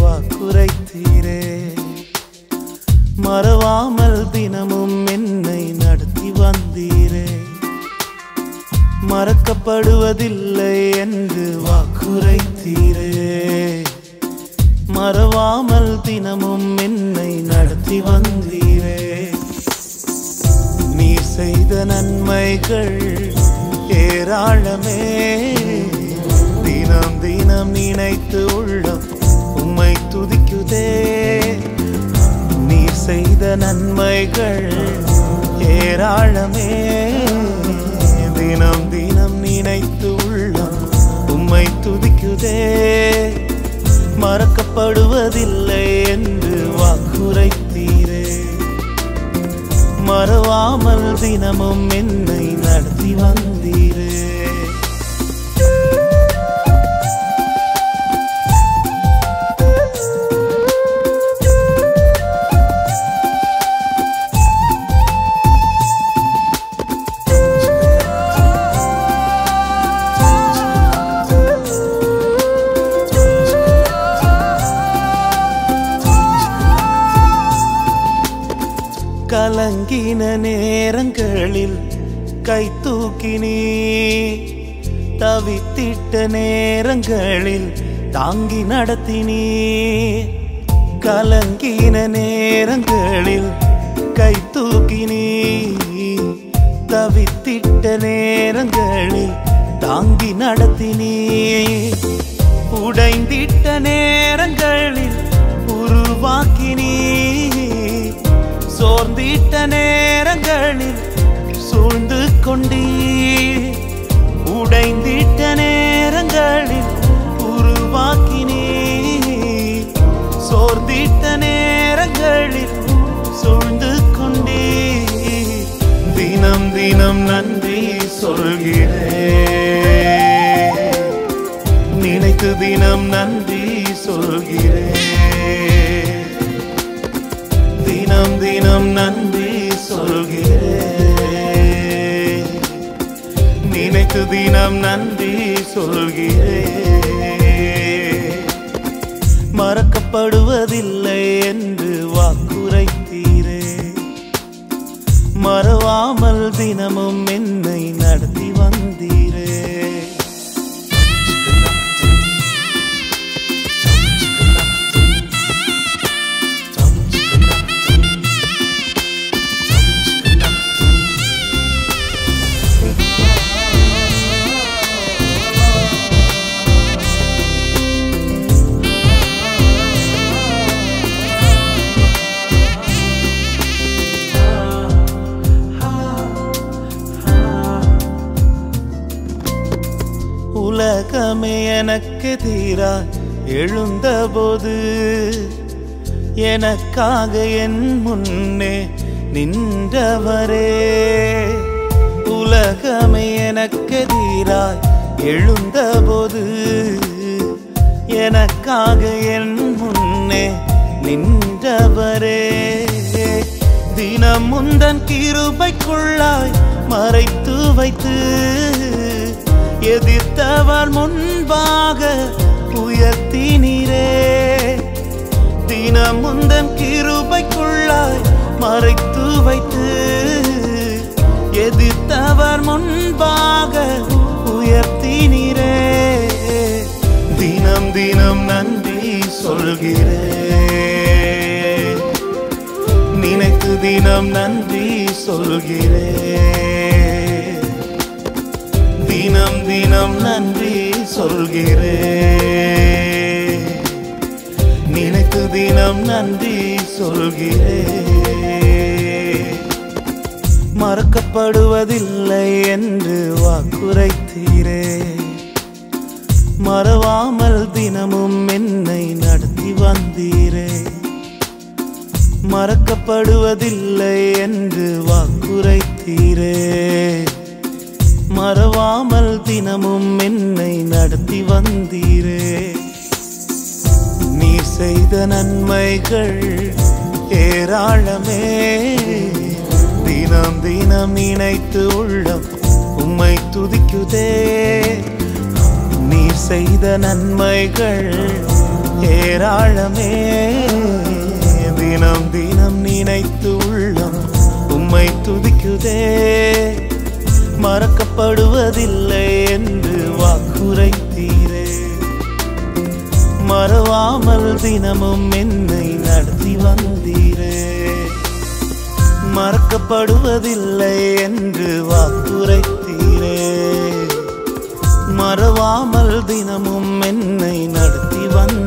வாக்குரைத்தீரே மறவாமல் தினமும் என்னை நடத்தி வந்தீரே. மறக்கப்படுவதில்லை என்று வாக்குரைத்தீரே மறவாமல் தினமும் என்னை நடத்தி வந்தீரே. நீ செய்த நன்மைகள் ஏராளமே. தினம் மனம் நினைத்து உள்ளம் உம்மை துதிக்குதே. நீ செய்த நன்மைகள் ஏராளமே. தினம் தினம் நினைத்து உள்ளம் உம்மை துதிக்குதே. மறக்கப்படுவதில்லை என்று வாக்குரைத்தீரே. மறவாமல் தினமும் என்னை நடத்தி வந்தீரே. கலங்கின நேரங்களில் கை தூக்கினீ தவித்திட்ட நேரங்களில் தாங்கி நடத்தினீ கலங்கின நேரங்களில் கை தூக்கினீ தவித்திட்ட நேரங்களில் தாங்கி நடத்தினீ உடைந்திட்ட நேரங்களில் உருவாக்கினீ குறிப்பிட்ட நேரங்களில் சூழ்ந்து கொண்டீ உடைந்திட்ட நேரங்களில் உருவாக்கினீ சோர்ந்திட்ட நேரங்களில் சூழ்ந்து கொண்டீ தினம் தினம் நன்றி சொல்கிறேன். நினைத்து தினம் நன்றி சொல்கிறேன். நினைத்து தினம் நன்றி சொல்கிறேன். மறக்கப்படுவதில்லை என்று வாக்குரைத்தீரே. மறவாமல் தினமும் என்ன உலகமே எனக்கு தீரா எழுந்தபோது. எனக்காக என் முன்னே நின்றவரே. உலகமே எனக்கு தீராய் எழுந்தபோது. எனக்காக என் முன்னே நின்றவரே. தினம் முந்தன் கிருபைக்குள்ளாய் மறைத்து வைத்து எதிர்த்தவர் முன்பாக உயர்த்தினீரே. தினம் முந்தன் கிருபைக்குள்ளாய் மறைத்து வைத்து எதிர்த்தவர் முன்பாக உயர்த்தினீரே. தினம் தினம் நன்றி சொல்கிறேன் நினைத்து தினம் நன்றி சொல்கிறேன் தினம் தினம் நன்றி சொல்கிறேன். நினைத்து தினம் நன்றி சொல்கிறேன். மறக்கப்படுவதில்லை என்று வாக்குரைத்தீரே மறவாமல் தினமும் என்னை நடத்தி வந்தீரே மறக்கப்படுவதில்லை என்று வாக்குரைத்தீரே மறவாமல் தினமும் என்னை நடத்தி வந்தீரே. நீ செய்த நன்மைகள் ஏராளமே. தினம் தினம் நினைத்து உள்ளம் உம்மை துதிக்குதே. நீ செய்த நன்மைகள் ஏராளமே. தினம் தினம் நினைத்து உள்ளம் உம்மை துதிக்குதே. மறக்கப்படுவதில்லை என்று வாக்குரைத்தீரே. மறவாமல் தினமும் என்னை நடத்தி வந்தீரே. மறக்கப்படுவதில்லை என்று வாக்குரைத்தீரே. மறவாமல் தினமும் என்னை நடத்தி வந்த